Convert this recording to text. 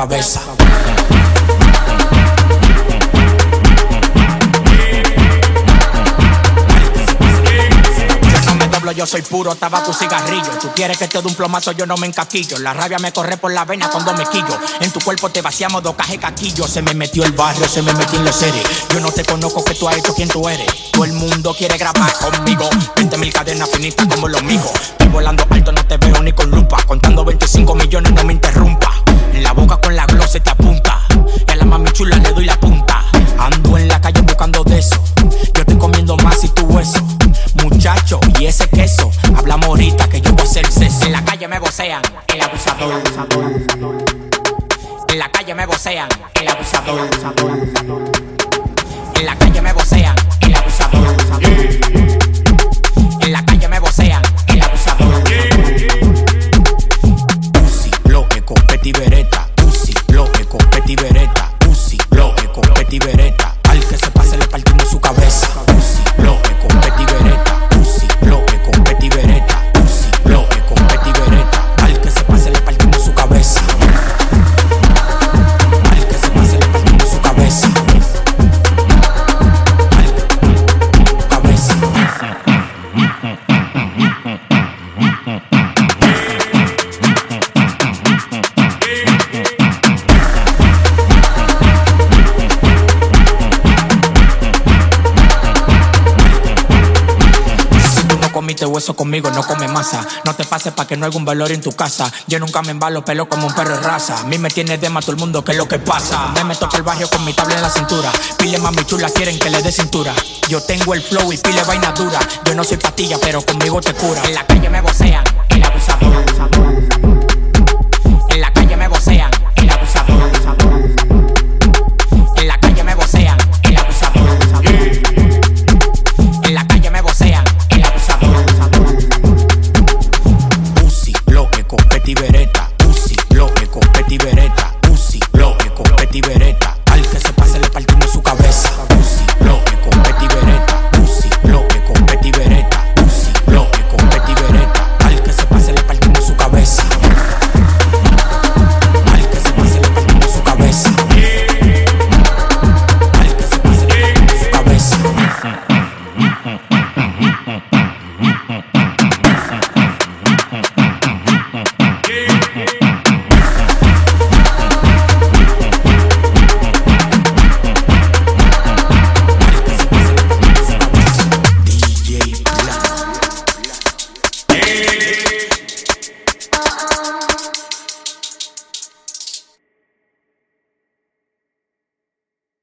cabeza. Yo soy puro tabaco y cigarrillo. Tú quieres que te dé un plomazo, yo no me encaquillo. La rabia me corre por la vena cuando me quillo. En tu cuerpo te vaciamos dos cajas de caquillo. Se me metió el barrio, se me metió en los seres. Yo no te conozco que tú has hecho quién tú eres. Todo el mundo quiere grabar conmigo. 20 mil cadenas finitas como los míos. Estoy volando alto, no te veo ni con lupa. Doy la punta. Ando en la calle buscando de eso. Yo estoy comiendo más y tu hueso. Muchacho, y ese queso. Hablamos ahorita que yo voy a hacer sexo. En la calle me vocean, el abusador. En la calle me vocean, el abusador. En la calle me vocean, el abusador. Yeah. Comiste hueso conmigo, no come masa. No te pases pa' que no haya un valor en tu casa. Yo nunca me embalo pelo como un perro de raza. A mí me tiene de más todo el mundo, que es lo que pasa? Me por el barrio con mi tabla en la cintura. Pile mami chula, quieren que le dé cintura. Yo tengo el flow y pile vaina dura. Yo no soy patilla, pero conmigo te cura. En la calle me vocean, el abusador.